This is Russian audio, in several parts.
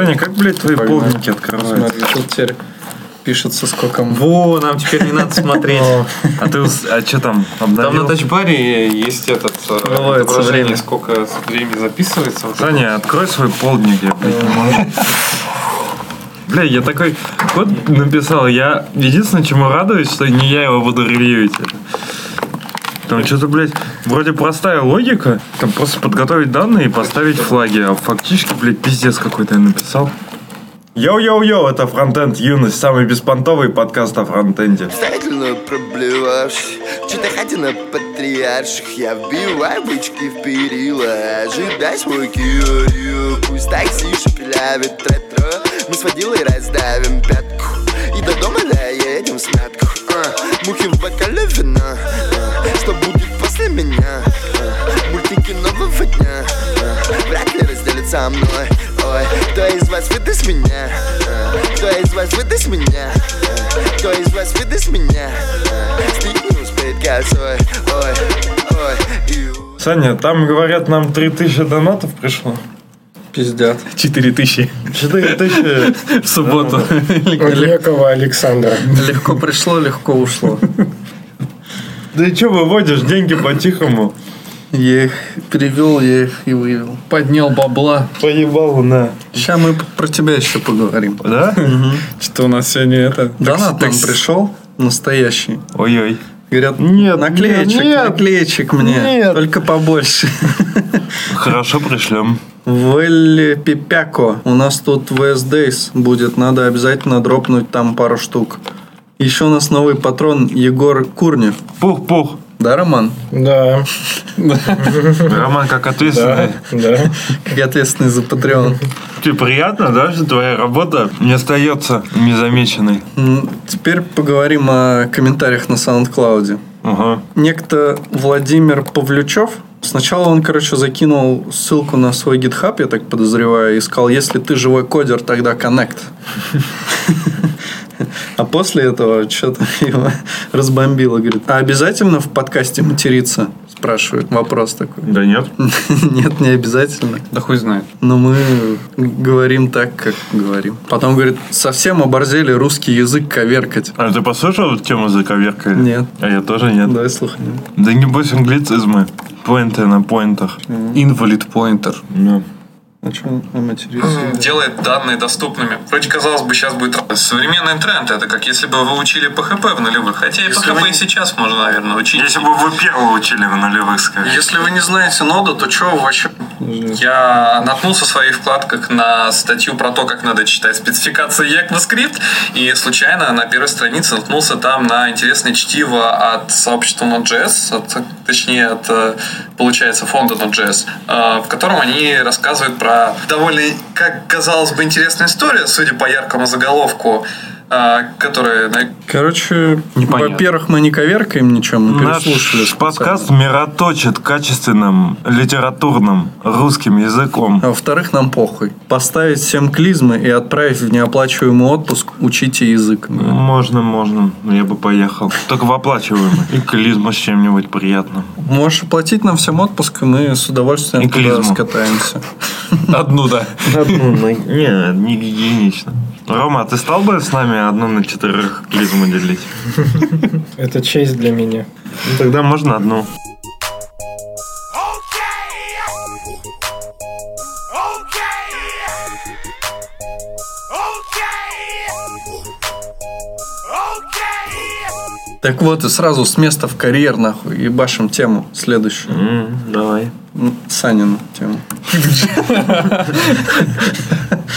Саня, как, блядь, твои Погнали. полники открываются? Смотри, тут теперь пишется сколько... Во, нам теперь не надо смотреть. А ты, а что там, Там на обновил? тачбаре есть этот э, отображение, время. сколько времени записывается. Саня, открой свой полдник, я, блядь, не могу. Бля, я такой код написал, я единственное, чему радуюсь, что не я его буду ревьюить. Там что-то, блядь, вроде простая логика, там просто подготовить данные и поставить флаги, а фактически, блядь, пиздец какой-то я написал. Йоу-йоу-йоу, это Фронтенд Юность, самый беспонтовый подкаст о фронтенде. Старательно проблевавшись Что-то хотя патриарших Я вбиваю бычки в перила. Ожидай свой киорю Пусть такси шепелявит ретро. Мы с водилой раздавим пятку. И до дома доедем с мятку а, Мухи в бокале вина а, Что будет после меня а, Мультики нового дня а, Вряд ли разделят со мной Ой, кто из вас выдаст меня? А, Кто из вас выдаст меня? А, Кто из вас выдаст меня? А, Стыд не успеет косой Ой, ой, ю. Саня, там, говорят, нам 3000 донатов пришло. Пиздят. 4000 4000 в субботу. Лекова Александра. Легко пришло, легко ушло. Да и что выводишь деньги по-тихому? Я их перевел, я их и вывел. Поднял бабла. Поебал на. Сейчас мы про тебя еще поговорим. Да? Что у нас сегодня это? Донат нам пришел, настоящий. Ой-ой. Говорят, Нет, наклеечек, нет, наклеечек мне, нет. только побольше. Хорошо, пришлем. Вэлли Пипяко. У нас тут VS Days будет. Надо обязательно дропнуть там пару штук. Еще у нас новый патрон Егор Курнев. Пух-пух. Да, Роман? Да, Роман, как ответственный. да. Как ответственный за Patreon. Тебе приятно, да, что твоя работа не остается незамеченной? Теперь поговорим о комментариях на SoundCloud. Ага. Некто Владимир Павлючев. Сначала он, короче, закинул ссылку на свой GitHub, я так подозреваю, и сказал, если ты живой кодер, тогда connect. А после этого что-то его разбомбило. Говорит, а обязательно в подкасте материться? Спрашивает. Вопрос такой. Да нет. Нет, не обязательно. Да хуй знает. Но мы говорим так, как говорим. Потом говорит, совсем оборзели русский язык коверкать. А ты послушал тему заковеркали? Нет. А я тоже нет. Давай слухнем. Да небось англицизмы. Поинты на поинтах. Инвалид поинтер. Да. А что он матерится? делает данные доступными. Вроде, казалось бы, сейчас будет современный тренд. Это как если бы вы учили PHP в нулевых. Хотя и PHP и сейчас можно, наверное, учить. Если бы вы первого учили в нулевых, скажем. Если вы не знаете нода, то что вы вообще... Я наткнулся в своих вкладках на статью про то, как надо читать спецификации ECMAScript, и случайно на первой странице наткнулся там на интересное чтиво от сообщества Node.js, от- точнее, от, э, получается, фонда Node.js, э, в котором они рассказывают про довольно, как казалось бы, интересная история, судя по яркому заголовку, которая на- Короче, Непонятно. во-первых, мы не коверкаем ничего, мы Наш переслушали. подкаст мироточит качественным литературным русским языком. А во-вторых, нам похуй. Поставить всем клизмы и отправить в неоплачиваемый отпуск учите язык. Можно, можно. но Я бы поехал. Только в оплачиваемый. И клизма с чем-нибудь приятным. Можешь оплатить нам всем отпуск, и мы с удовольствием И туда клизму. скатаемся. Одну, да. Одну на... Не, не гигиенично. Рома, а ты стал бы с нами одну на четырех клизму делить? Это честь для меня. Ну, тогда можно одну. Так вот, и сразу с места в карьер, нахуй, ебашим тему следующую. М, давай. Санину тему.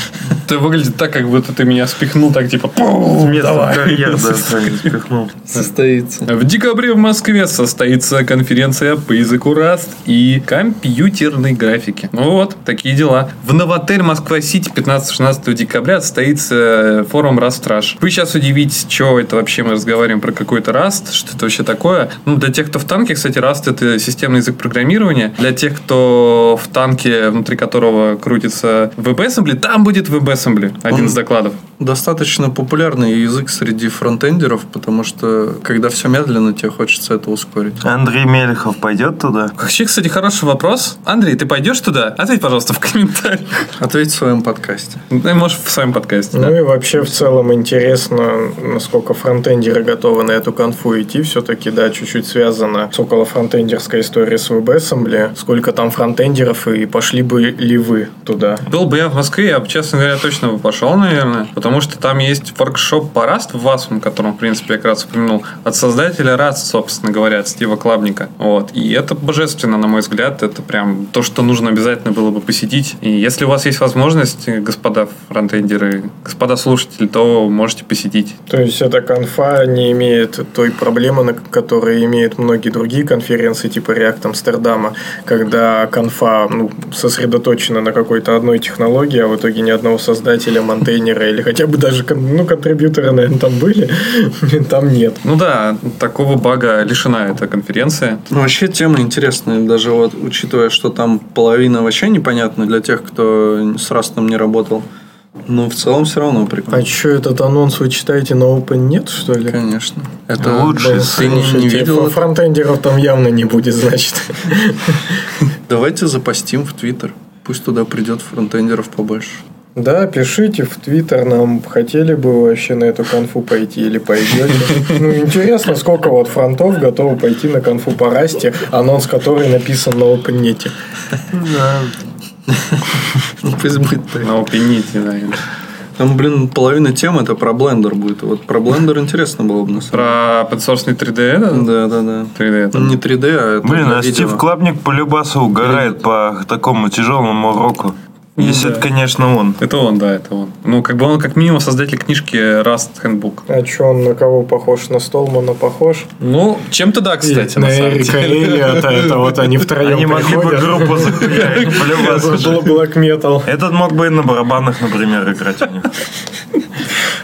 Это выглядит так, как будто ты меня спихнул так, типа, «Пу, Место давай». в карьер, да, спихнул. Состоится. В декабре в Москве состоится конференция по языку Rust и компьютерной графики. Ну вот, такие дела. В Новотель Москва-Сити 15-16 декабря состоится форум Rust Rush. Вы сейчас удивитесь, что это вообще мы разговариваем про какой-то Rust, что это вообще такое. Ну, для тех, кто в танке, кстати, Rust это системный язык программирования. Для тех, кто в танке, внутри которого крутится WebAssembly, там будет WebAssembly. WebAssembly, один Он- из докладов. Достаточно популярный язык среди фронтендеров, потому что когда все медленно, тебе хочется это ускорить. Андрей Мелехов пойдет туда? Вообще, кстати, хороший вопрос. Андрей, ты пойдешь туда? Ответь, пожалуйста, в комментариях. Ответь в своем подкасте. Ну, может, в своем подкасте. Ну да. и вообще в целом интересно, насколько фронтендеры готовы на эту конфу идти. Все-таки, да, чуть-чуть связано с около фронтендерской историей с WebAssembly. Сколько там фронтендеров и пошли бы ли вы туда? Был бы я в Москве, я бы, честно говоря, точно бы пошел, наверное. Потому что там есть воркшоп по Rust в Васум, котором, в принципе, я как раз упомянул, от создателя Rust, собственно говоря, от Стива Клабника. Вот. И это божественно, на мой взгляд. Это прям то, что нужно обязательно было бы посетить. И если у вас есть возможность, господа фронтендеры, господа слушатели, то можете посетить. То есть эта конфа не имеет той проблемы, на которой имеют многие другие конференции, типа React Амстердама, когда конфа ну, сосредоточена на какой-то одной технологии, а в итоге ни одного создателя, монтейнера или хотя бы даже ну, контрибьюторы, наверное, там были, там нет. Ну да, такого бага лишена эта конференция. Ну, вообще тема интересная, даже вот учитывая, что там половина вообще непонятна для тех, кто с Растом не работал. Но в целом все равно прикольно. А что, этот анонс вы читаете на OpenNet, что ли? Конечно. Это Ну, лучше, Ты если не, не Слушайте, видел? Фронтендеров там явно не будет, значит. Давайте запостим в Твиттер. Пусть туда придет фронтендеров побольше. Да, пишите в Твиттер нам, хотели бы вообще на эту конфу пойти или пойдете. Ну, интересно, сколько вот фронтов готовы пойти на конфу по Rust е, анонс которой написан на OpenNet. Ну, пусть будет. На опените, наверное. Там, блин, половина темы это про Blender будет. Вот про Blender интересно было бы на самом Про open source ный 3D это? деле. Да, да, да. 3D это. Ну, не 3D, а это Блин, а видео. Стив Клабник по любасу угорает по такому тяжелому року. Если это, конечно, он. Это он, да, это он. Ну, как бы он как минимум создатель книжки Rust Handbook. А что, он на кого похож? На Столмана похож? Ну, чем-то да, кстати, И на на самом Эрика деле. Эллиота, это вот они втроем Они могли бы группу. Был Black Metal. Этот мог бы и на барабанах, например, играть у них.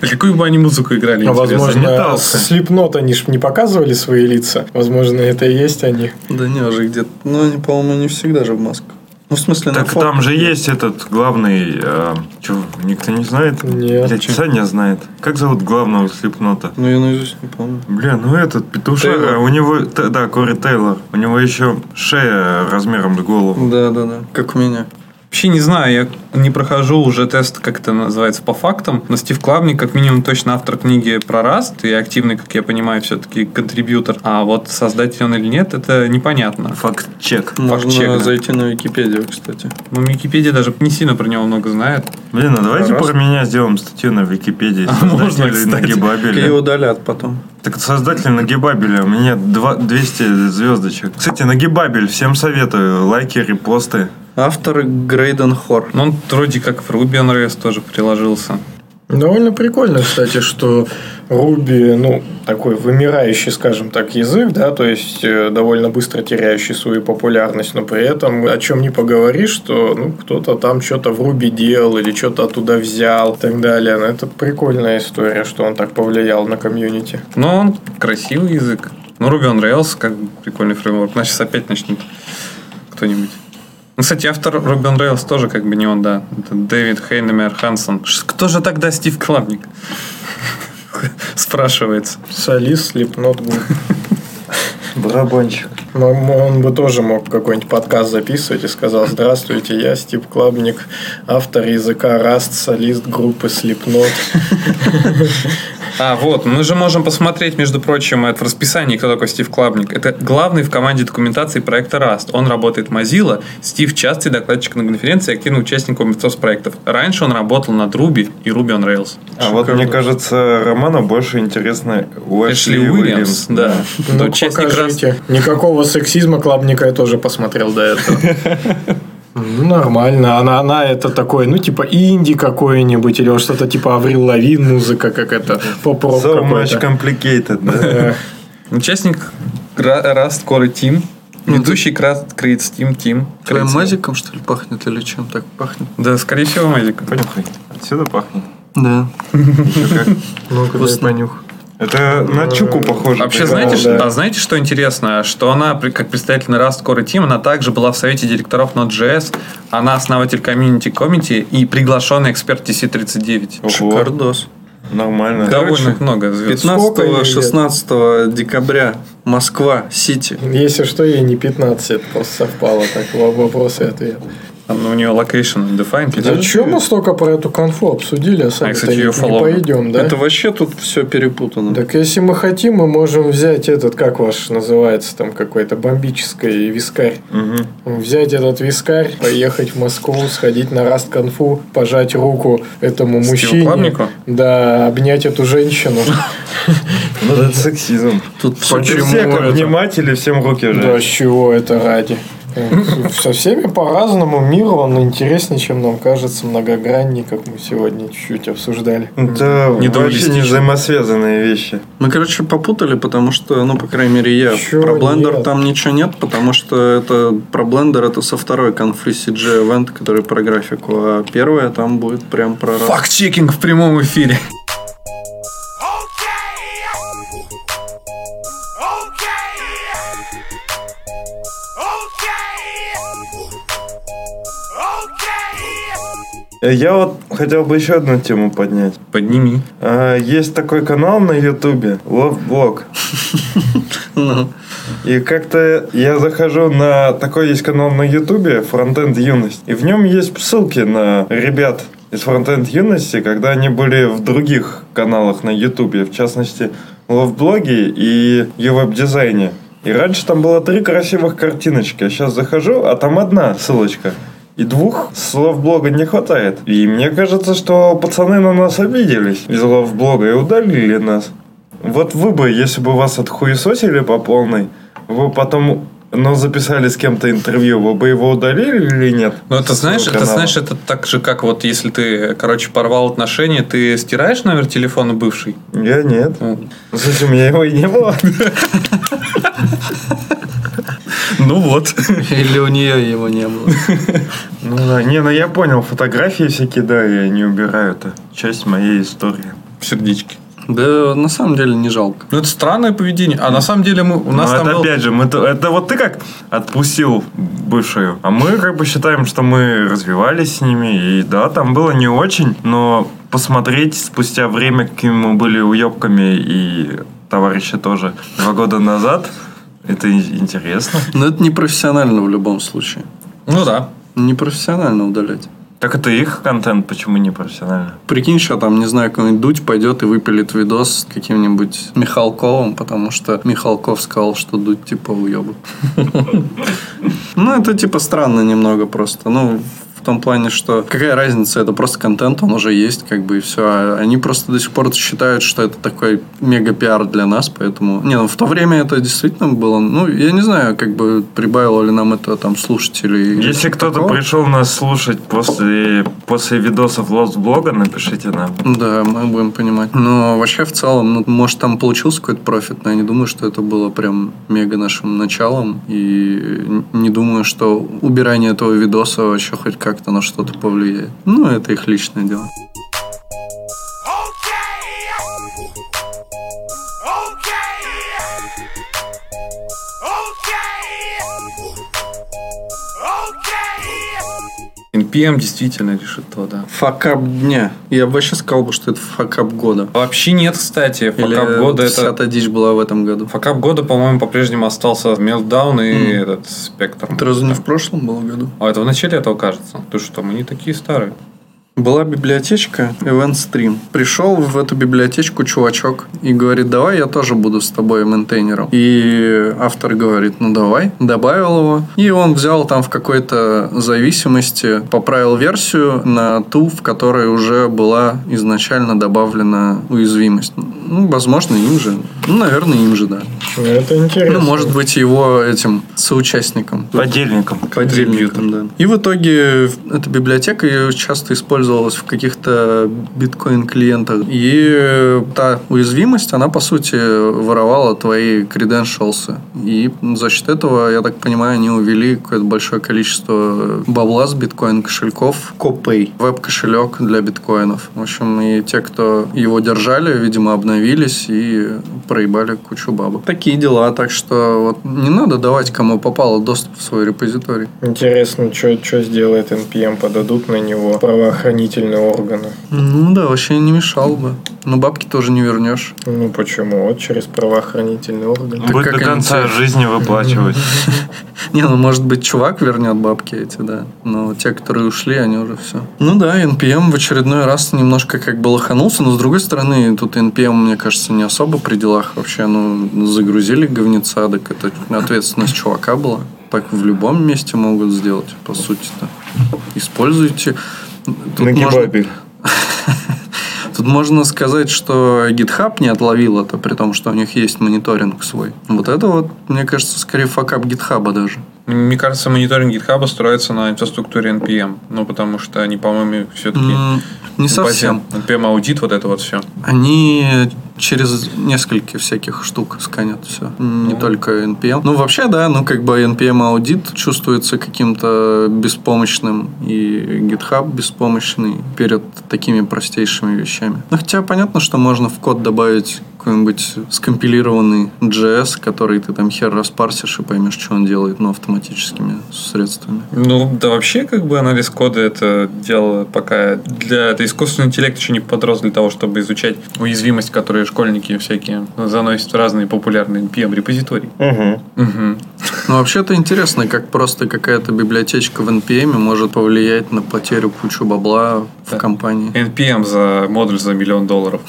А Какую бы они музыку играли, А возможно. Слепнот они ж не показывали свои лица. Возможно, это и есть они. Да не, уже где-то... Ну, они, по-моему, не всегда же в масках. Ну, в смысле, на Так фотках. там же есть этот главный... э, чё, никто не знает? Нет. Блядь, Саня знает. Как зовут главного слепнота? Ну, я наизусть не помню. Бля, ну этот петушара, Тейлор. у него, т- да, Кори Тейлор, у него еще шея размером с голову. Да, да, да. Как у меня. Вообще не знаю, я не прохожу уже тест, как это называется, по фактам. Но Стив Клабник, как минимум, точно автор книги про Rust и активный, как я понимаю, все-таки контрибьютор. А вот создатель он или нет, это непонятно. Факт-чек. Можно Факт-чек, да. зайти на Википедию, кстати. Ну, Википедия даже не сильно про него много знает. Блин, а давайте Раз. про меня сделаем статью на Википедии. А можно, кстати. И удалят потом. Так создатель Нагибабеля, у меня два- 200 звездочек. Кстати, Нагибабель, всем советую. Лайки, репосты. Автор Грейден Хор. Ну, он вроде как в Ruby on Rails тоже приложился. Довольно прикольно, кстати, что Руби, ну, такой вымирающий, скажем так, язык, да, то есть э, довольно быстро теряющий свою популярность, но при этом о чем не поговоришь, что ну, кто-то там что-то в Руби делал или что-то оттуда взял и так далее. Ну, Это прикольная история, что он так повлиял на комьюнити. Но он красивый язык. Ну, Ruby on Rails, как прикольный фреймворк. Значит, опять начнет кто-нибудь. Ну, кстати, автор Ruby on Rails тоже как бы не он, да. Это Дэвид Хейнемер Хансон. Кто же тогда Стив Клабник? Спрашивается. Солист, Слепнот был. Барабанщик. М- Он бы тоже мог какой-нибудь подкаст записывать и сказал «Здравствуйте, я Стив Клабник, автор языка Rust, солист группы Slipknot». А, вот, мы же можем посмотреть, между прочим, это в расписании, кто такой Стив Клабник. Это главный в команде документации проекта Rust. Он работает в Mozilla. Стив частый докладчик на конференции активный участник open проектов. Раньше он работал над Ruby и Ruby on Rails. А вот мне кажется, Роману больше интересно Эшли Уэшли Уильямс, да. Ну, Участник. Никакого сексизма Клабника я тоже посмотрел до этого. Ну, нормально. Она, она это такой, ну, типа инди какой-нибудь, или вот что-то типа Аврил Лавин музыка, как это, поп-рок So much какой-то. complicated, да? Участник Rust Core Team. Ведущий Rust Creates Team Team. Твоим мазиком, что ли, пахнет или чем так пахнет? Да, скорее всего, Мазик. Понюхай. Отсюда пахнет. Да. Ну-ка, дай понюх. Это на Чуку похоже. Вообще, Да, знаете, да. что, а знаете, что интересно? Что она, как представитель Rust Core Team, она также была в совете директоров Node.js, она основатель комьюнити комити и приглашенный эксперт TC39. Ого, Шикардос. Нормально. Довольно много звезд. 15-16 декабря Москва, Сити. Если что, ей не 15, это просто совпало так, во- вопрос и ответ. Там у нее location undefined. Да что мы столько про эту конфу обсудили, а сами кстати, не, её не фоллоу. пойдем, да? Это вообще тут все перепутано. Так если мы хотим, мы можем взять этот, как ваш называется, там какой-то бомбический вискарь. Мгм. Взять этот вискарь, поехать в Москву, сходить на Раст Конфу, пожать руку этому мужчине. Стивоплавнику? Да, обнять эту женщину. Ну, это сексизм. Тут все Почему всех обнимать или всем руки Да, жать? с чего это ради? Со всеми по-разному. Мир, он интереснее, чем нам кажется, многогранней, как мы сегодня чуть-чуть обсуждали. Это вообще не взаимосвязанные вещи. Мы, короче, попутали, потому что, ну, по крайней мере, я Чё про Blender нет? там ничего нет, потому что это про Blender это со второй конфы CG Event, который про графику, а первая там будет прям про. Факт-чекинг в прямом эфире. Я вот хотел бы еще одну тему поднять. Подними. А, Есть такой канал на Ютубе, Love Blog. Ну, И как-то я захожу на такой есть канал на Ютубе Фронтенд Юность. И в нем есть ссылки на ребят из Фронтенд Юности, когда они были в других каналах на Ютубе, в частности, в ловблоге и веб-дизайне. И раньше там было три красивых картиночки, а сейчас захожу, а там одна ссылочка. И двух слов блога не хватает. И мне кажется, что пацаны на нас обиделись из ловблога и удалили нас. Вот вы бы, если бы вас отхуесосили по полной, вы потом, ну, записали с кем-то интервью, вы бы его удалили или нет? Ну, это знаешь, это знаешь, это так же, как вот если ты, короче, порвал отношения, ты стираешь номер телефона бывший? Я нет. Ну, Кстати, у меня его и не было. Ну вот. или у нее его не было. Ну да, не, ну я понял, фотографии всякие, да, я не убираю, это часть моей истории. Сердечки. Да, на самом деле не жалко. Ну, это странное поведение. А на самом деле мы, у нас Но там это был- опять же, мы, то- это вот ты как отпустил бывшую, а мы как бы считаем, что мы развивались с ними, и да, там было не очень, но посмотреть спустя время, какими мы были уебками и товарищи тоже два года назад, это интересно. Но это не профессионально в любом случае. Ну да. Не профессионально удалять. Так это их контент, почему не профессионально? Прикинь, что там, не знаю, какой-нибудь Дудь пойдет и выпилит видос с каким-нибудь Михалковым, потому что Михалков сказал, что Дудь типа уебок. Ну, это типа странно немного просто. Ну, том плане, что какая разница, это просто контент, он уже есть, как бы, и все. А они просто до сих пор считают, что это такой мега-пиар для нас, поэтому... Не, ну, в то время это действительно было... Ну, я не знаю, как бы, прибавило ли нам это там слушателей. Если кто-то пришел нас слушать после, после видосов Lost блога, напишите нам. Да, мы будем понимать. Но вообще в целом, ну, может, там получился какой-то профит, но я не думаю, что это было прям мега нашим началом. И не думаю, что убирание этого видоса вообще хоть как-то на что-то повлияет. Ну, это их личное дело. NPM действительно решит то, да. Факап дня. Я бы вообще сказал, бы, что это факап года. Вообще нет, кстати. Или Факап года вся это... та дичь была в этом году. Факап года, по-моему, по-прежнему остался Meltdown и этот Spectre. Это разве не в прошлом было году? А это в начале этого кажется. Ты что, мы не такие старые. Была библиотечка Event Stream. Пришел в эту библиотечку чувачок и говорит, давай я тоже буду с тобой maintainer ом. И автор говорит, ну давай. Добавил его. И он взял там в какой-то зависимости, поправил версию на ту, в которой уже была изначально добавлена уязвимость. Ну, возможно, им же. Ну, наверное, им же, да. Это интересно. Ну, может быть, его этим соучастником. Подельником. Подельником, да. И в итоге эта библиотека ее часто использовали использовалась в каких-то биткоин-клиентах. И э, та уязвимость, она, по сути, воровала твои credentials. И за счет этого, я так понимаю, они увели какое-то большое количество бабла с биткоин-кошельков. Copay. Веб-кошелек для биткоинов. В общем, и те, кто его держали, видимо, обновились и проебали кучу бабок. Такие дела. Так что вот не надо давать кому попало доступ в свой репозиторий. Интересно, что сделает NPM, подадут на него правоохранительные органы. Ну да, вообще не мешал бы. Но бабки тоже не вернешь. Ну почему? Вот через правоохранительные органы. Так Будет как до они конца тебе- жизни выплачивать. Не, ну может быть чувак вернет бабки эти, да. Но те, которые ушли, они уже все. Ну да, NPM в очередной раз немножко как бы лоханулся, но с другой стороны, тут NPM, мне кажется, не особо при делах вообще. Ну, загрузили говнеца, так это ответственность чувака была. Так в любом месте могут сделать, по сути-то. Используйте. Тут На можно-. Тут можно сказать, что GitHub не отловил это, при том, что у них есть мониторинг свой. Вот это вот, мне кажется, скорее факап GitHub даже. Мне кажется, мониторинг GitHub строится на инфраструктуре NPM. Ну, потому что они, по-моему, все-таки... Не совсем. NPM аудит, вот это вот все. Они через несколько всяких штук сканят все. Не только NPM. Ну, вообще, да, ну, как бы NPM аудит чувствуется каким-то беспомощным, и GitHub беспомощный перед такими простейшими вещами. Ну, хотя понятно, что можно в код добавить какой-нибудь скомпилированный JS, который ты там хер распарсишь и поймешь, что он делает, но автоматическими средствами. Ну, да вообще, как бы анализ кода это дело пока для это искусственный интеллект еще не подрос для того, чтобы изучать уязвимость, которые школьники всякие заносят в разные популярные NPM репозитории. Угу. Мгм. Ну, вообще-то интересно, как просто какая-то библиотечка в NPM может повлиять на потерю кучу бабла в Да. компании. NPM за модуль за миллион долларов.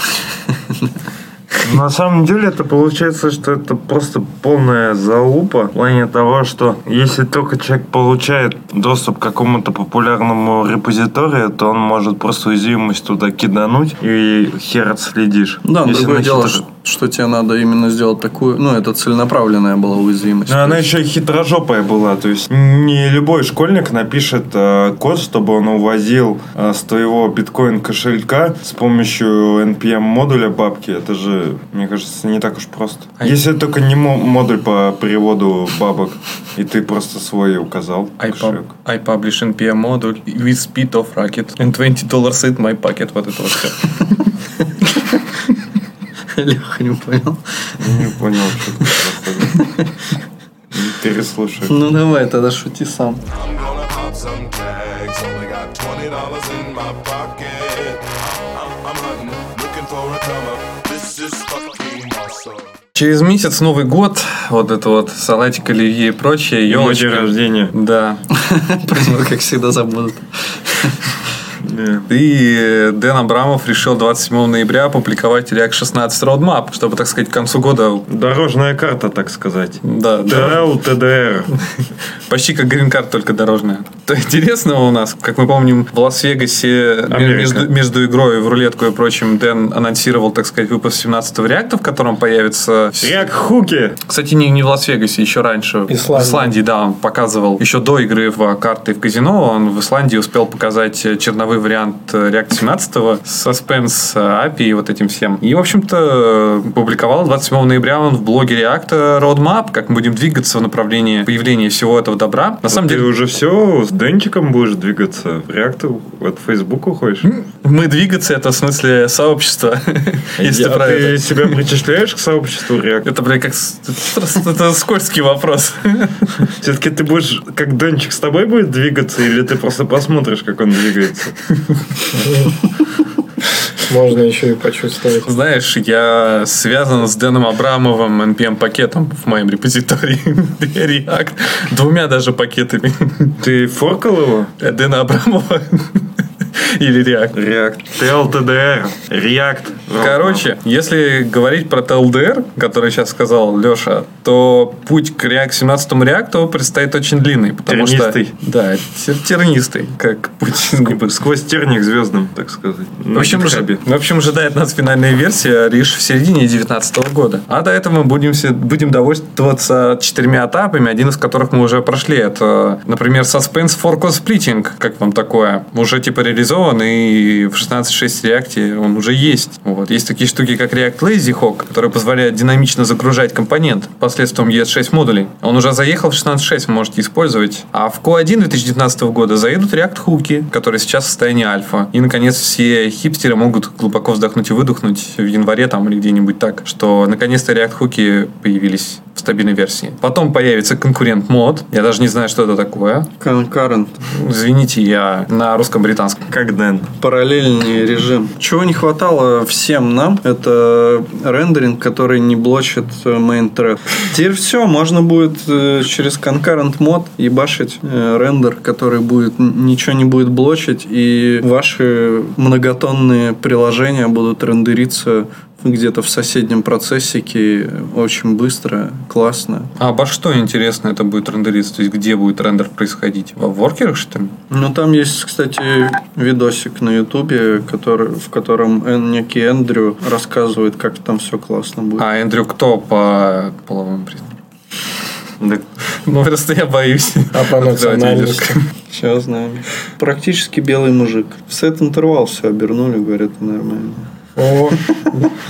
На самом деле это получается, что это просто полная залупа в плане того, что если только человек получает доступ к какому-то популярному репозиторию, то он может просто уязвимость туда кидануть и хер отследишь. Да, Если другое дело, что, что тебе надо именно сделать такую... Ну, это целенаправленная была уязвимость. Но То она еще и хитрожопая была. То есть не любой школьник напишет э, код, чтобы он увозил э, с твоего биткоин кошелька с помощью NPM модуля бабки. Это же, мне кажется, не так уж просто. А Если только не мо- модуль по переводу бабок, и ты просто свой указал. I, кошелек. I publish NPM модуль with speed of rocket and 20 dollars in my pocket. Вот это вот все. Леха не понял. Не понял, что. Переслушай. Ну, давай, тогда шути сам. Через месяц Новый год, вот это вот салатик, оливье и прочее, Его день елочка. рождения. Да. Как всегда, забудут. Да. И э, Дэн Абрамов решил 27 ноября опубликовать React 16 Roadmap, чтобы, так сказать, к концу года Дорожная карта, так сказать. да, да, ТРЛ, ТДР. почти как грин-карт, только дорожная. То интересного у нас, как мы помним, в Лас-Вегасе между, между игрой в рулетку и прочим Дэн анонсировал, так сказать, выпуск 17-го реакта, в котором появится... Реак Хуки. Кстати, не, не в Лас-Вегасе, еще раньше. Исландия. В Исландии, да, он показывал. Еще до игры в карты в казино, он в Исландии успел показать э, черновой вариант э, React 17 с Suspense э, API и вот этим всем. И, в общем-то, э, публиковал 27 ноября он в блоге React Roadmap, как мы будем двигаться в направлении появления всего этого добра. На самом Ты деле, уже все с Денчиком будешь двигаться в реактор от Facebook уходишь? мы двигаться, это в смысле сообщества. Если А про ты себя причисляешь к сообществу реактор? Это, бля, как... это скользкий вопрос. Все-таки ты будешь, как Денчик с тобой будет двигаться, или ты просто посмотришь, как он двигается? Можно еще и почувствовать. Знаешь, я связан с Дэном Абрамовым NPM-пакетом в моем репозитории React. Двумя даже пакетами. Ты форкал его? Дэна Абрамова или React. React. TLTDR. React. Короче, если говорить про TLDR, который сейчас сказал Леша, то путь к React 17 реакту предстоит очень длинный. Потому Тернистый. Что, да, тер- тернистый, как путь. Сквозь терник звездным, так сказать. В общем, ж- в общем, ожидает нас финальная версия лишь в середине 2019 года. А до этого мы будем, будем довольствоваться четырьмя этапами, один из которых мы уже прошли. Это, например, Suspense for Splitting. Как вам такое? Уже типа реализован, и в 16.6 React он уже есть. Вот. Есть такие штуки, как React Lazy Hawk, которые позволяют динамично загружать компонент посредством ES6 модулей. Он уже заехал в 16.6, вы можете использовать. А в Q1 2019 года заедут React хуки, которые сейчас в состоянии альфа. И, наконец, все хипстеры могут глубоко вздохнуть и выдохнуть в январе там или где-нибудь так, что наконец-то React хуки появились стабильной версии. Потом появится конкурент мод. Я даже не знаю, что это такое. Concurrent. Извините, я на русском-британском. Как Дэн. Параллельный режим. Чего не хватало всем нам, это рендеринг, который не блочит э, main thread. Теперь все, можно будет э, через concurrent мод ебашить э, рендер, который будет ничего не будет блочить, и ваши многотонные приложения будут рендериться где-то в соседнем процессике очень быстро, классно. А обо что, интересно, это будет рендериться? То есть, где будет рендер происходить? В воркерах, что ли? Ну, там есть, кстати, видосик на Ютубе, который, в котором Эн- некий Эндрю рассказывает, как там все классно будет. А Эндрю кто по половым признакам? Да, Ну, просто я боюсь. А по национальности? Сейчас знаем. Практически белый мужик. В сет интервал все обернули, говорят, нормально. О,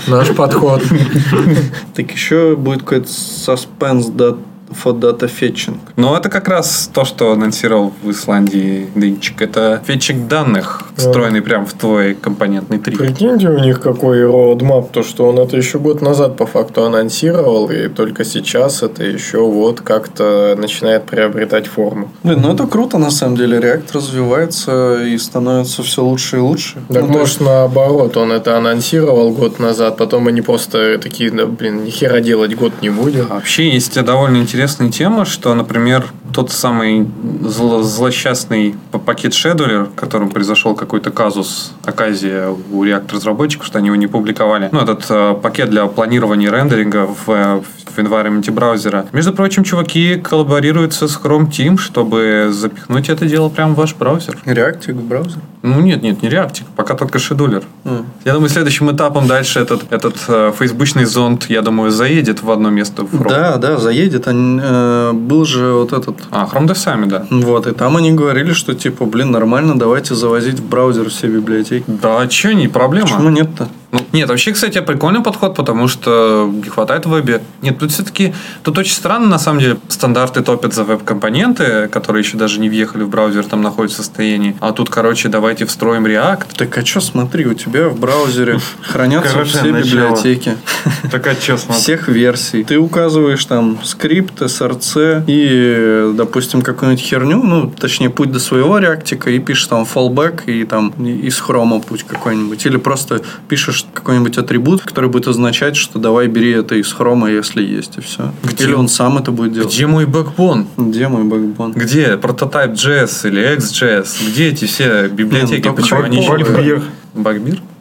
наш подход. Так еще будет какой-то suspense да- for data fetching. Но это как раз то, что анонсировал в Исландии Дынчик. Это фетчик данных, встроенный прямо в твой компонентный трик. Прикиньте, у них какой роудмап, то что он это еще год назад по факту анонсировал, и только сейчас это еще вот как-то начинает приобретать форму. Блин, ну это круто на самом деле. React развивается и становится все лучше и лучше. Так Ну, может наоборот, он это анонсировал год назад, потом они просто такие, да, блин, ни хера делать год не будем. Вообще есть довольно интересная тема, что, например, тот самый зло- злосчастный пакет шедулер, которым произошел какой-то казус, оказия у React разработчиков, что они его не публиковали. Ну, этот э, пакет для планирования рендеринга в, э, в environment браузера. Между прочим, чуваки коллаборируются с Chrome Team, чтобы запихнуть это дело прямо в ваш браузер. React в браузер. Ну, нет, нет, не реактик, пока только шедулер. М. Я думаю, следующим этапом дальше этот, этот э, фейсбучный зонд, я думаю, заедет в одно место в Chrome. Да, да, заедет. Они, э, был же вот этот А, Chrome сами, да. Вот, и там они говорили, что типа, блин, нормально, давайте завозить в браузер все библиотеки. Да, че, не проблема. Почему нет-то? Нет, вообще, кстати, прикольный подход, потому что не хватает в вебе. Нет, тут все-таки, тут очень странно, на самом деле, стандарты топят за веб-компоненты, которые еще даже не въехали в браузер, там находятся в состоянии. А тут, короче, давайте встроим React. Так а что, смотри, у тебя в браузере хранятся все библиотеки Так а что, смотри. всех версий. Ты указываешь там скрипт, SRC и, допустим, какую-нибудь херню, ну, точнее, путь до своего реактика, и пишешь там fallback и там из хрома путь какой-нибудь. Или просто пишешь какой-нибудь атрибут, который будет означать, что давай бери это из хрома, если есть, и все. Где? Или он сам это будет делать. Где мой бэкбон? Где мой бэкбон? Где Prototype JS или XJS? Где эти все библиотеки? Ну, только Почему они еще не. Багбир?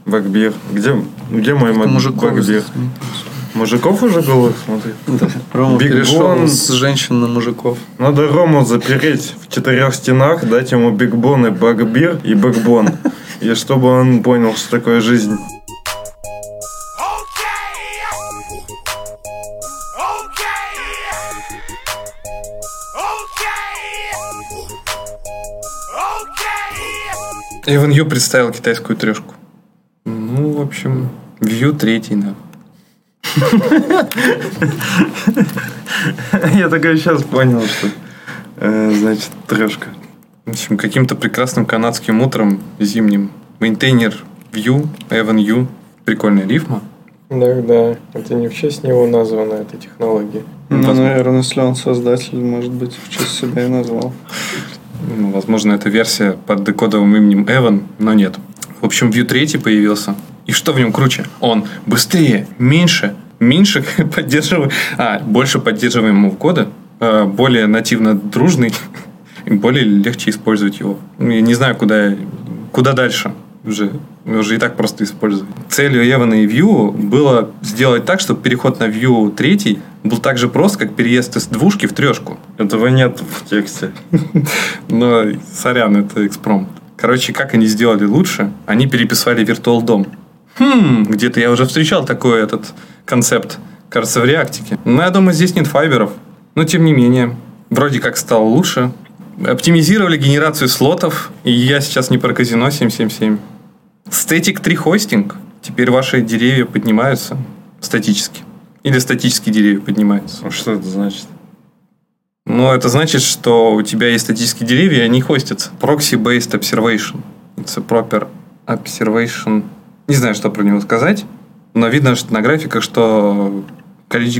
Бакбир. Где, где мой мак- Мужиков уже голых, смотри. Рома Биг перешел Бон. с женщин на мужиков. Надо Рому запереть в четырех стенах, дать ему бигбон и бакбир и бэкбон. И чтобы он понял, что такое жизнь. Эван Ю представил китайскую трешку. Ну, в общем, Vue третий, да. Я только сейчас понял, что э, значит трешка. В общем, каким-то прекрасным канадским утром зимним мейнтейнер Vue, Эван Ю, прикольная рифма. Да, да, это не в честь него названа эта технология. Ну, наверное, если он создатель, может быть, в честь себя и назвал. Ну, возможно, это версия под декодовым именем Эван, но нет. В общем, Vue 3 появился. И что в нем круче? Он быстрее, меньше, меньше поддерживаем, а, больше поддерживаемого кода, э, более нативно дружный, и более легче использовать его. Я не знаю, куда, куда дальше уже, уже и так просто использовать. Целью Эвана и Vue было сделать так, чтобы переход на Vue 3 был так же прост, как переезд из двушки в трешку. Этого нет в тексте. Но, сорян, это экспром. Короче, как они сделали лучше? Они переписали Virtual DOM. Хм, где-то я уже встречал такой этот концепт. Кажется, в реактике. Но я думаю, здесь нет файберов. Но, тем не менее, вроде как стало лучше. Оптимизировали генерацию слотов, и я сейчас не про казино 777. Static 3 хостинг. Теперь ваши деревья поднимаются статически. Или статические деревья поднимаются. А Что это значит? Но это значит, что у тебя есть статические деревья, и они хостятся. Proxy-based observation. It's a proper observation. Не знаю, что про него сказать, но видно что на графиках, что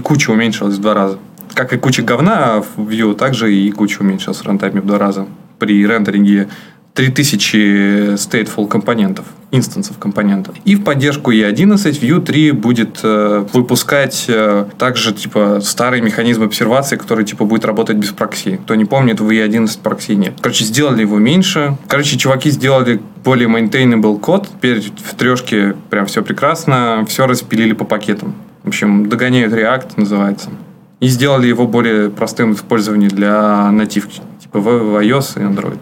куча уменьшилась в два раза. Как и куча говна в Vue, также и куча уменьшилась в рантайме в два раза. При рендеринге 3000 stateful компонентов, инстансов компонентов. И в поддержку E11 Vue 3 будет э, выпускать э, также типа старый механизм обсервации, который типа будет работать без прокси. Кто не помнит, в E11 прокси нет. Короче, сделали его меньше. Короче, чуваки сделали более maintainable код. Теперь в трешке прям все прекрасно. Все распилили по пакетам. В общем, догоняют React, называется. И сделали его более простым в использовании для нативки. Типа в iOS и Android.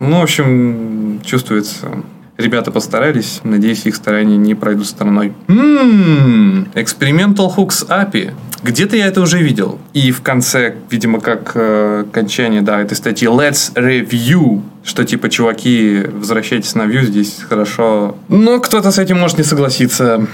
Ну, в общем, чувствуется. Ребята постарались. Надеюсь, их старания не пройдут стороной. М, Experimental Hooks API. Где-то я это уже видел. И в конце, видимо, как э, окончание, да, этой статьи Let's Review, что типа, чуваки, возвращайтесь на Vue, здесь хорошо. Но кто-то с этим может не согласиться.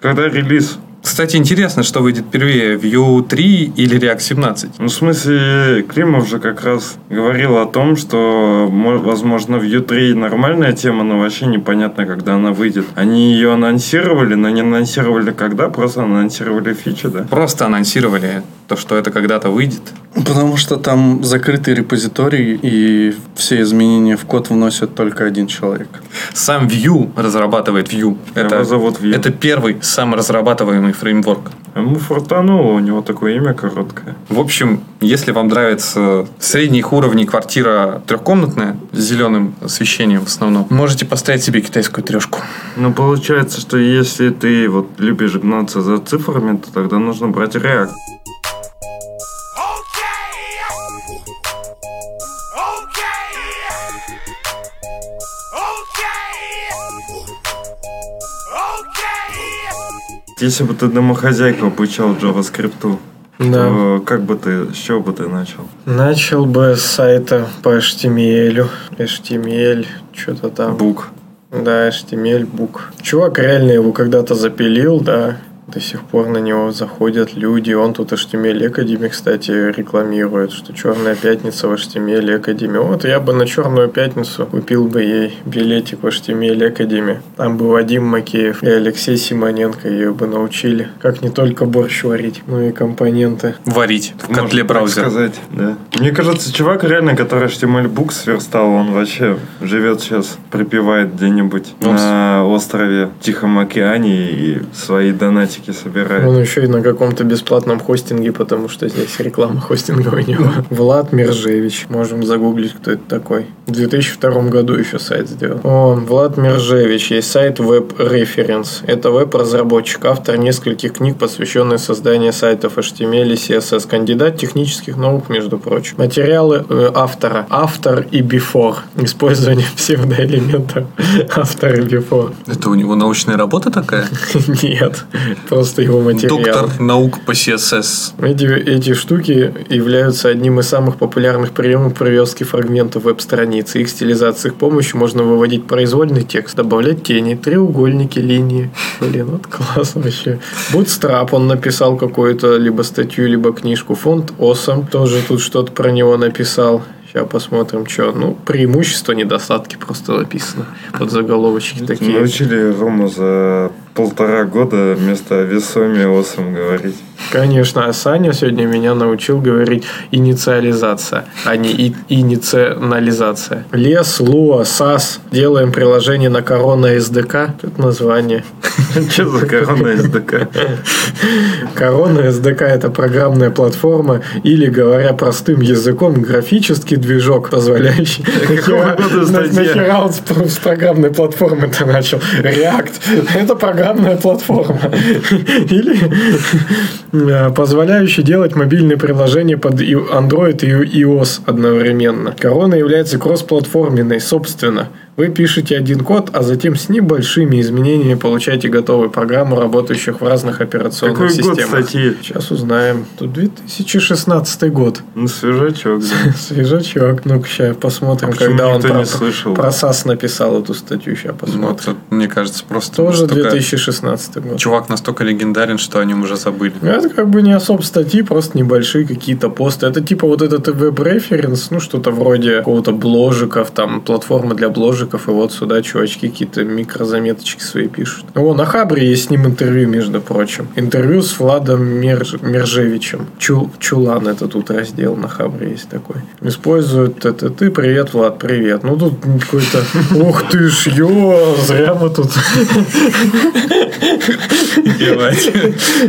Когда релиз? Кстати, интересно, что выйдет первее, Vue 3 или React 17? Ну, в смысле, Климов же как раз говорил о том, что, мо- возможно, в U3 нормальная тема, но вообще непонятно, когда она выйдет. Они ее анонсировали, но не анонсировали когда, просто анонсировали фичи, да? Просто анонсировали то, что это когда-то выйдет. Потому что там закрытый репозиторий, и все изменения в код вносит только один человек. Сам Vue разрабатывает Vue. Это, Его зовут Vue. это первый саморазрабатываемый фреймворк. Ему фортануло, у него такое имя короткое. В общем, если вам нравится средних уровней квартира трехкомнатная с зеленым освещением в основном, можете поставить себе китайскую трешку. Ну, получается, что если ты вот любишь гнаться за цифрами, то тогда нужно брать React. Если бы ты домохозяйку обучал JavaScript, Да. то как бы ты, с чего бы ты начал? Начал бы с сайта по HTML. HTML, что-то там. Бук. Да, HTML, бук. Чувак реально его когда-то запилил, да. До сих пор на него заходят люди. Он тут HTML Academy, кстати, рекламирует, что Черная пятница в HTML Academy. Вот я бы на Черную пятницу купил бы ей билетик в HTML Academy. Там бы Вадим Макеев и Алексей Симоненко ее бы научили, как не только борщ варить, но и компоненты. Варить в котле браузера. сказать, да. Мне кажется, чувак реально, который HTML Book сверстал, он вообще живет сейчас, припевает где-нибудь Он на острове Тихом океане и свои донатики собирает. Он еще и на каком-то бесплатном хостинге, потому что здесь реклама хостинга у него. Влад Мержевич. Можем загуглить, кто это такой. В 2002 году еще сайт сделал. О, Влад Мержевич. Есть сайт Web Reference. Это веб-разработчик, автор нескольких книг, посвященных созданию сайтов HTML и CSS. Кандидат технических наук, между прочим. Материалы э, автора. Автор и before. Использование псевдоэлементов. Автор и before. Это у него научная работа такая? Нет. Просто его материалы. Доктор наук по CSS. Эти, эти штуки являются одним из самых популярных приемов привязки фрагментов веб-страницы. Их стилизацией их помощью можно выводить произвольный текст, добавлять тени, треугольники, линии. Блин, вот класс вообще. Bootstrap он написал какую-то либо статью, либо книжку. Фонд Awesome тоже тут что-то про него написал. Сейчас посмотрим, что. Ну, преимущества, недостатки просто написано. Под заголовочки такие. Научили Рому за полтора года вместо весоми осом говорить. Конечно, а Саня сегодня меня научил говорить инициализация, а не и- инициализация. Лес, Луа, САС. Делаем приложение на корона SDK. Тут название. Что за корона СДК? Корона SDK это программная платформа или, говоря простым языком, графический движок, позволяющий... Нахера он с программной платформы-то начал? React. Это программная платформа. Или э, позволяющий делать мобильные приложения под Android и iOS одновременно. Корона является кроссплатформенной, собственно. Вы пишете один код, а затем с небольшими изменениями получаете готовую программу, работающих в разных операционных Какой год системах. статьи? Сейчас узнаем. Тут 2016 год. Ну, свежачок, да. Свежачок. Ну-ка, сейчас посмотрим, А когда он про, не слышал? про САС написал эту статью. Сейчас Ну, посмотрим. тут, мне кажется, просто Тоже настолько- 2016 год. чувак настолько легендарен, что о нем уже забыли. Ну, Это как бы не особо статьи, просто небольшие какие-то посты. Это типа вот этот веб-референс, ну что-то вроде какого-то бложиков, там платформы для бложиков, и вот сюда чувачки какие-то микрозаметочки свои пишут. Вон, на Хабре есть с ним интервью, между прочим. Интервью с Владом Мерж- Мержевичем. Чу- Чулан это тут раздел на Хабре есть такой. Используют это ты, привет, Влад, привет. Ну тут какой-то, ух ты ж, ё, зря мы тут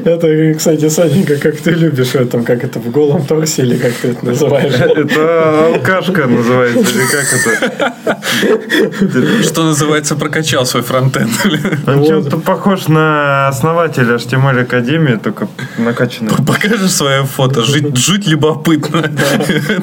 Это, кстати, Саненька, как ты любишь в этом, как это в голом торсе или как ты это называешь? Это алкашка называется, или как это? Что называется, прокачал свой фронтенд. Он чем-то похож на основателя HTML Академии, только накачанный. Покажешь свое фото, жить, жуть любопытно.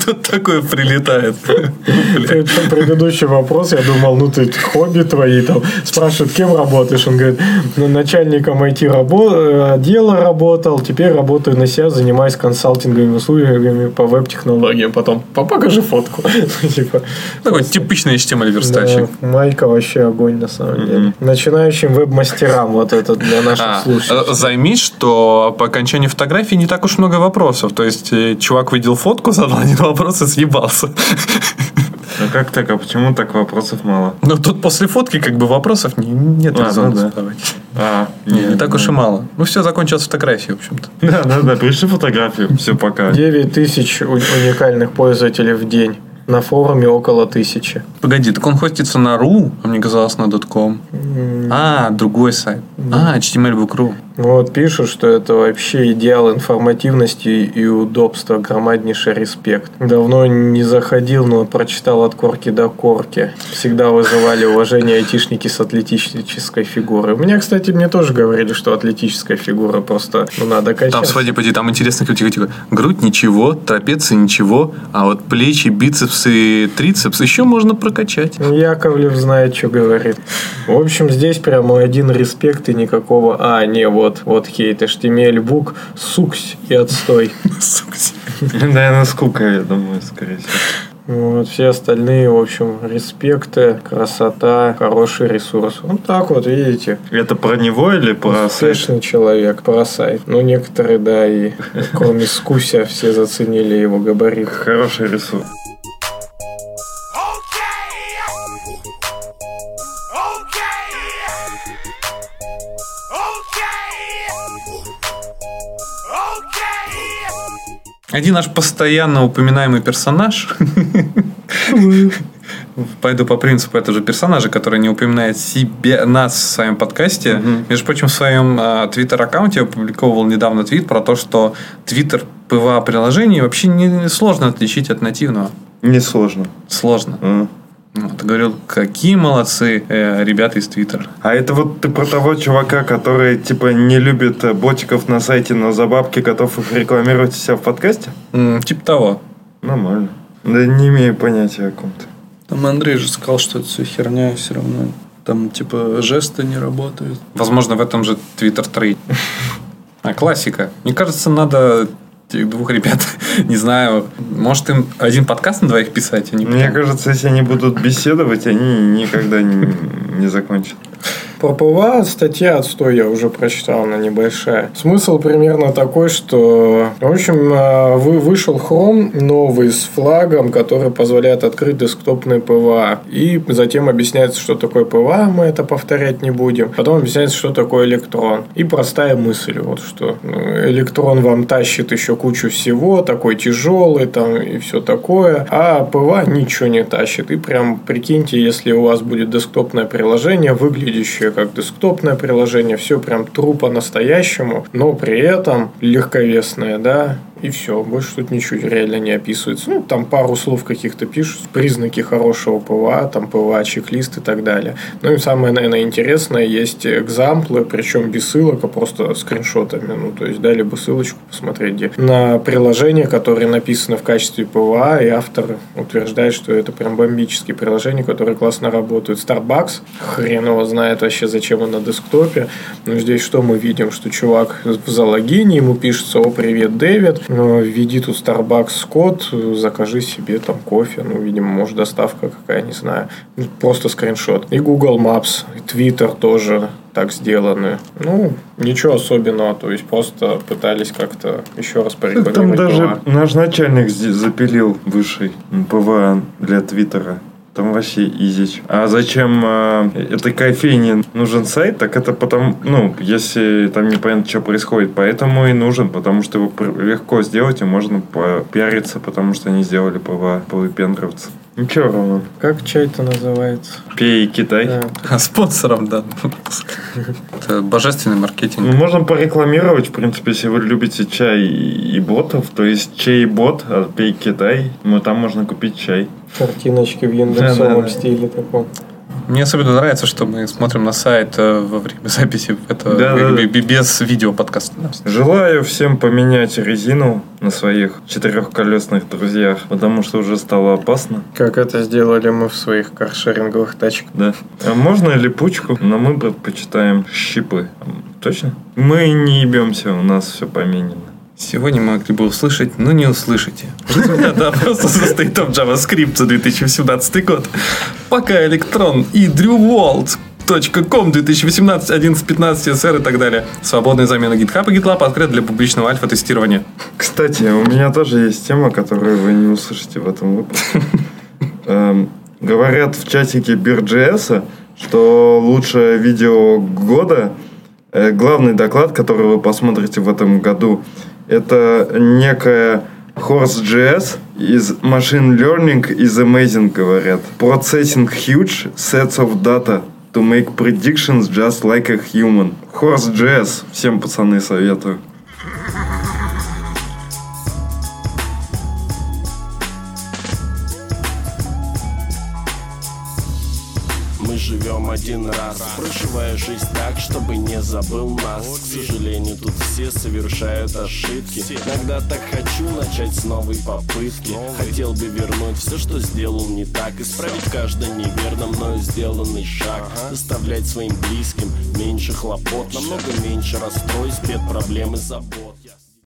Тут такое прилетает. Причем предыдущий вопрос, я думал, ну ты хобби твои там спрашивают, кем работаешь? Он говорит, ну, начальником IT отдела работал, теперь работаю на себя, занимаюсь консалтинговыми услугами по веб-технологиям. Потом, «Па- покажи фотку. Типа, Такой типичный HTML верстальщик. да, Майка вообще огонь на самом деле. Начинающим веб-мастерам вот это для наших А, слушателей. э, займись, что по окончании фотографии не так уж много вопросов. То есть, э, чувак видел фотку, задал один вопрос и съебался. Ну как так? А почему так вопросов мало? Но тут после фотки как бы вопросов не- нет А, резона ну да. задавать. А, Не, не так уж и мало. Ну, все закончилось фотографией, в общем-то. Да, да, да, пришли фотографию. Все, пока. 9 тысяч уникальных пользователей в день. На форуме около тысячи. Погоди, так он хостится на .ru, а мне казалось на .com. А, другой сайт. А, HTML.ru. Вот пишут, что это вообще идеал информативности и удобства, громаднейший респект. Давно не заходил, но прочитал от корки до корки. Всегда вызывали уважение айтишники с атлетической фигурой. У меня, кстати, мне тоже говорили, что атлетическая фигура просто ну, надо Там, качать. смотри, поди, там интересно, тихо, тихо. Грудь ничего, трапеции ничего, а вот плечи, бицепсы, трицепс еще можно прокачать. Яковлев знает, что говорит. В общем, здесь прямо один респект и никакого... А, не, вот, вот хейт, HTML, бук, суксь и отстой. Сука. Наверное, скука, я думаю, скорее всего. Вот, все остальные, в общем, респекты, красота, хороший ресурс. Вот так вот, видите. Это про него или про сайт? Успешный человек, про сайт. Ну, некоторые, да, и кроме Скуся, все заценили его габарит. Хороший рисунок. Один наш постоянно упоминаемый персонаж. Пойду по принципу этого же персонажа, который не упоминает себе, нас в своем подкасте. Между прочим, в своем а, твиттер-аккаунте опубликовал недавно твит про то, что твиттер PWA приложений вообще не сложно отличить от нативного. Несложно. Сложно. А. Вот, говорил, какие молодцы э, ребята из Твиттера. А это вот ты про того чувака, который типа не любит э, ботиков на сайте, но за бабки готов их рекламировать у себя в подкасте? М, Типа того. Нормально. Да не имею понятия о ком-то. Там Андрей же сказал, что это все херня все равно. Там типа жесты не работают. Возможно, в этом же Twitter тред. А, классика. Мне кажется, надо этих двух ребят, не знаю, может им один подкаст на двоих писать? а не Мне кажется, если они будут беседовать, они никогда не, не закончат. Про PWA статья отстой я уже прочитал, она небольшая. Смысл примерно такой, что, в общем, э, вы, вышел Chrome новый с флагом, который позволяет открыть десктопный PWA. И затем объясняется, что такое PWA, мы это повторять не будем. Потом объясняется, что такое электрон. И простая мысль, вот что ну, электрон вам тащит еще кучу всего, такой тяжелый там и все такое, а PWA ничего не тащит. И прям прикиньте, если у вас будет десктопное приложение, выглядящее как десктопное приложение, все прям true по-настоящему, но при этом легковесное, да, И все, больше тут ничего реально не описывается. Ну, там пару слов каких-то пишут, признаки хорошего PWA, там PWA, чек-лист и так далее. Ну и самое, наверное, интересное, есть example ы, причем без ссылок, а просто скриншотами. Ну, то есть дали бы ссылочку посмотреть, где на приложение, которое написано в качестве PWA, и автор утверждает, что это прям бомбические приложения, которые классно работают. Starbucks, хрен его знает вообще, зачем он на десктопе. Но здесь что мы видим? Что чувак залогинен, ему пишется, о, привет, Дэвид, введи тут Starbucks код, закажи себе там кофе, ну, видимо, может, доставка какая, не знаю. Ну, Просто скриншот. И Google Maps, и Twitter тоже так сделаны. Ну, ничего особенного, то есть просто пытались как-то еще раз Там порекламировать. даже PWA. наш начальник зи- запилил высший PWA для Twitter а. Там вообще изич. А зачем э, этой кофейне нужен сайт? Так это потому, ну, если там непонятно, что происходит, поэтому и нужен, потому что его легко сделать и можно пиариться, потому что они сделали PWA, пендровцы. Ничего, Роман. Как чай-то называется? Пей Китай. Да. А спонсором выпуска. Это божественный Ну, маркетинг. Можно порекламировать, в принципе, если вы любите чай и и ботов, то есть чай и бот, а пей Китай, ну, там можно купить чай. Картиночки в Да, да, яндексовом да. стиле таком. Мне особенно нравится, что мы смотрим на сайт э, во время записи это Да, да, да. без видео подкаста. Желаю всем поменять резину на своих четырехколесных друзьях, потому что уже стало опасно. Как это сделали мы в своих каршеринговых тачках. Да. А можно липучку, но мы предпочитаем щипы. Точно? Мы не ебемся, у нас все поменено. Сегодня могли бы услышать, но не услышите. Результат опроса состоит в JavaScript за 2017 год. Пока Электрон и DrewWalt .com 2018 11 15 SR и так далее. Свободная замена GitHub и GitLab открыт для публичного альфа-тестирования. Кстати, у меня тоже есть тема, которую вы не услышите в этом выпуске. Эм, Говорят в чатике BeerJS, что лучшее видео года, э, главный доклад, который вы посмотрите в этом году, это некая Horse.js из Machine Learning is Amazing, говорят. Processing huge sets of data to make predictions just like a human. Horse.js. Всем, пацаны, советую. Один раз, проживая жизнь так, чтобы не забыл нас. К сожалению, тут все совершают ошибки. Иногда так хочу начать с новой попытки. Хотел бы вернуть все, что сделал не так, исправить каждый неверно мною сделанный шаг, доставлять своим близким меньше хлопот, намного меньше расстройств, бед, проблем и забот.